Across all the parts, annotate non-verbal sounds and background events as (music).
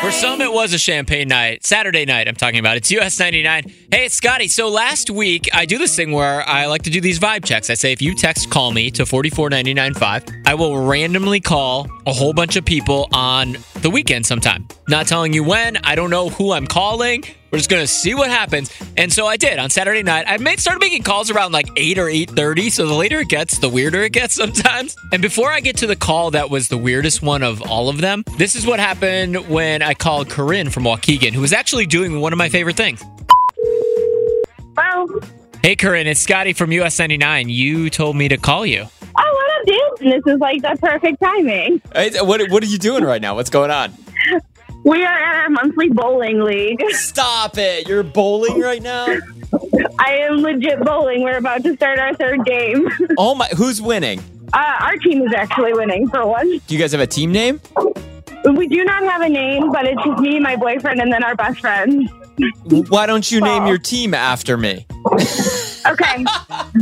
For some, it was a champagne night. Saturday night, I'm talking about. It's US 99. Hey, it's Scotty. So last week, I do this thing where I like to do these vibe checks. I say, if you text call me to 44995, I will randomly call a whole bunch of people on the weekend sometime. Not telling you when. I don't know who I'm calling. We're just gonna see what happens. And so I did on Saturday night. I made started making calls around like eight or eight thirty. So the later it gets, the weirder it gets (laughs) sometimes. And before I get to the call that was the weirdest one of all of them, this is what happened when I called Corinne from Waukegan, who was actually doing one of my favorite things. Well, Hey Corinne, it's Scotty from US 99. You told me to call you. oh, what I'm dancing. This is like the perfect timing. Hey, what what are you doing right now? What's going on? We are at our monthly bowling league. (laughs) Stop it! You're bowling right now. I am legit bowling. We're about to start our third game. (laughs) Oh my! Who's winning? Uh, our team is actually winning for one. Do you guys have a team name? We do not have a name, but it's just me, my boyfriend, and then our best friend. Why don't you name your team after me? Okay, (laughs)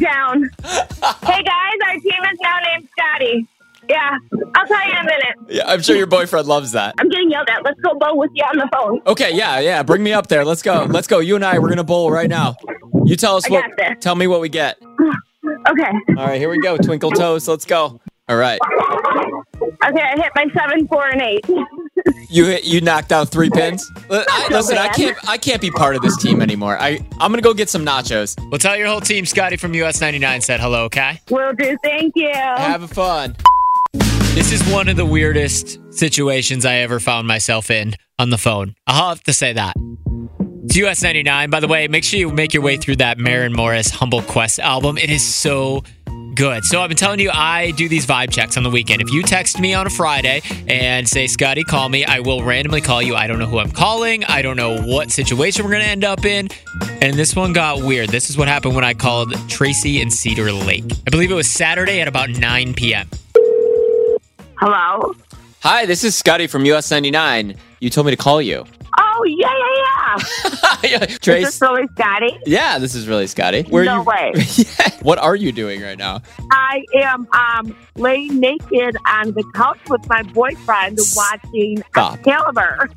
down. Hey guys, our team is now named Scotty. Yeah, I'll tell you in a minute. Yeah, I'm sure your boyfriend loves that. I'm getting yelled at. Let's go bowl with you on the phone. Okay, yeah, yeah. Bring me up there. Let's go. Let's go. You and I, we're gonna bowl right now. You tell us I what. got this. Tell me what we get. Okay. All right, here we go. Twinkle toes. Let's go. All right. Okay, I hit my seven, four, and eight. (laughs) You hit, you knocked out three pins. Li- I, so listen, I bad. can't I can't be part of this team anymore. I I'm gonna go get some nachos. Well, tell your whole team Scotty from US 99 said hello, okay? Will do. Thank you. Have fun. This is one of the weirdest situations I ever found myself in on the phone. I'll have to say that. It's US 99. By the way, make sure you make your way through that Maren Morris Humble Quest album. It is so good. So I've been telling you, I do these vibe checks on the weekend. If you text me on a Friday and say, Scotty, call me, I will randomly call you. I don't know who I'm calling. I don't know what situation we're going to end up in. And this one got weird. This is what happened when I called Tracy in Cedar Lake. I believe it was Saturday at about 9 p.m. Hello. Hi, this is Scotty from US 99. You told me to call you. Oh yeah, yeah, yeah. (laughs) Is Trace. this really Scotty? Yeah, this is really Scotty. Where No you? way. (laughs) Yeah. What are you doing right now? I am um laying naked on the couch with my boyfriend watching Stop. Excalibur.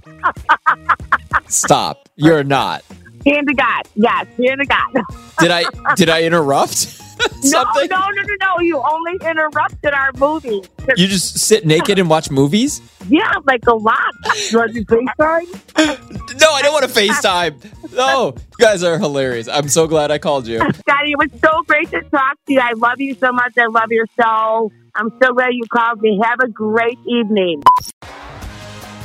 (laughs) Stop. You're not. Hand to God. Yes, hand to God. Did I did I interrupt? No, Something? no, no, no, no. You only interrupted our movie. You just sit naked and watch movies? Yeah, like a lot. You want to FaceTime? No, I don't want to FaceTime. No, you guys are hilarious. I'm so glad I called you. (laughs) Scotty, it was so great to talk to you. I love you so much. I love your show. I'm so glad you called me. Have a great evening.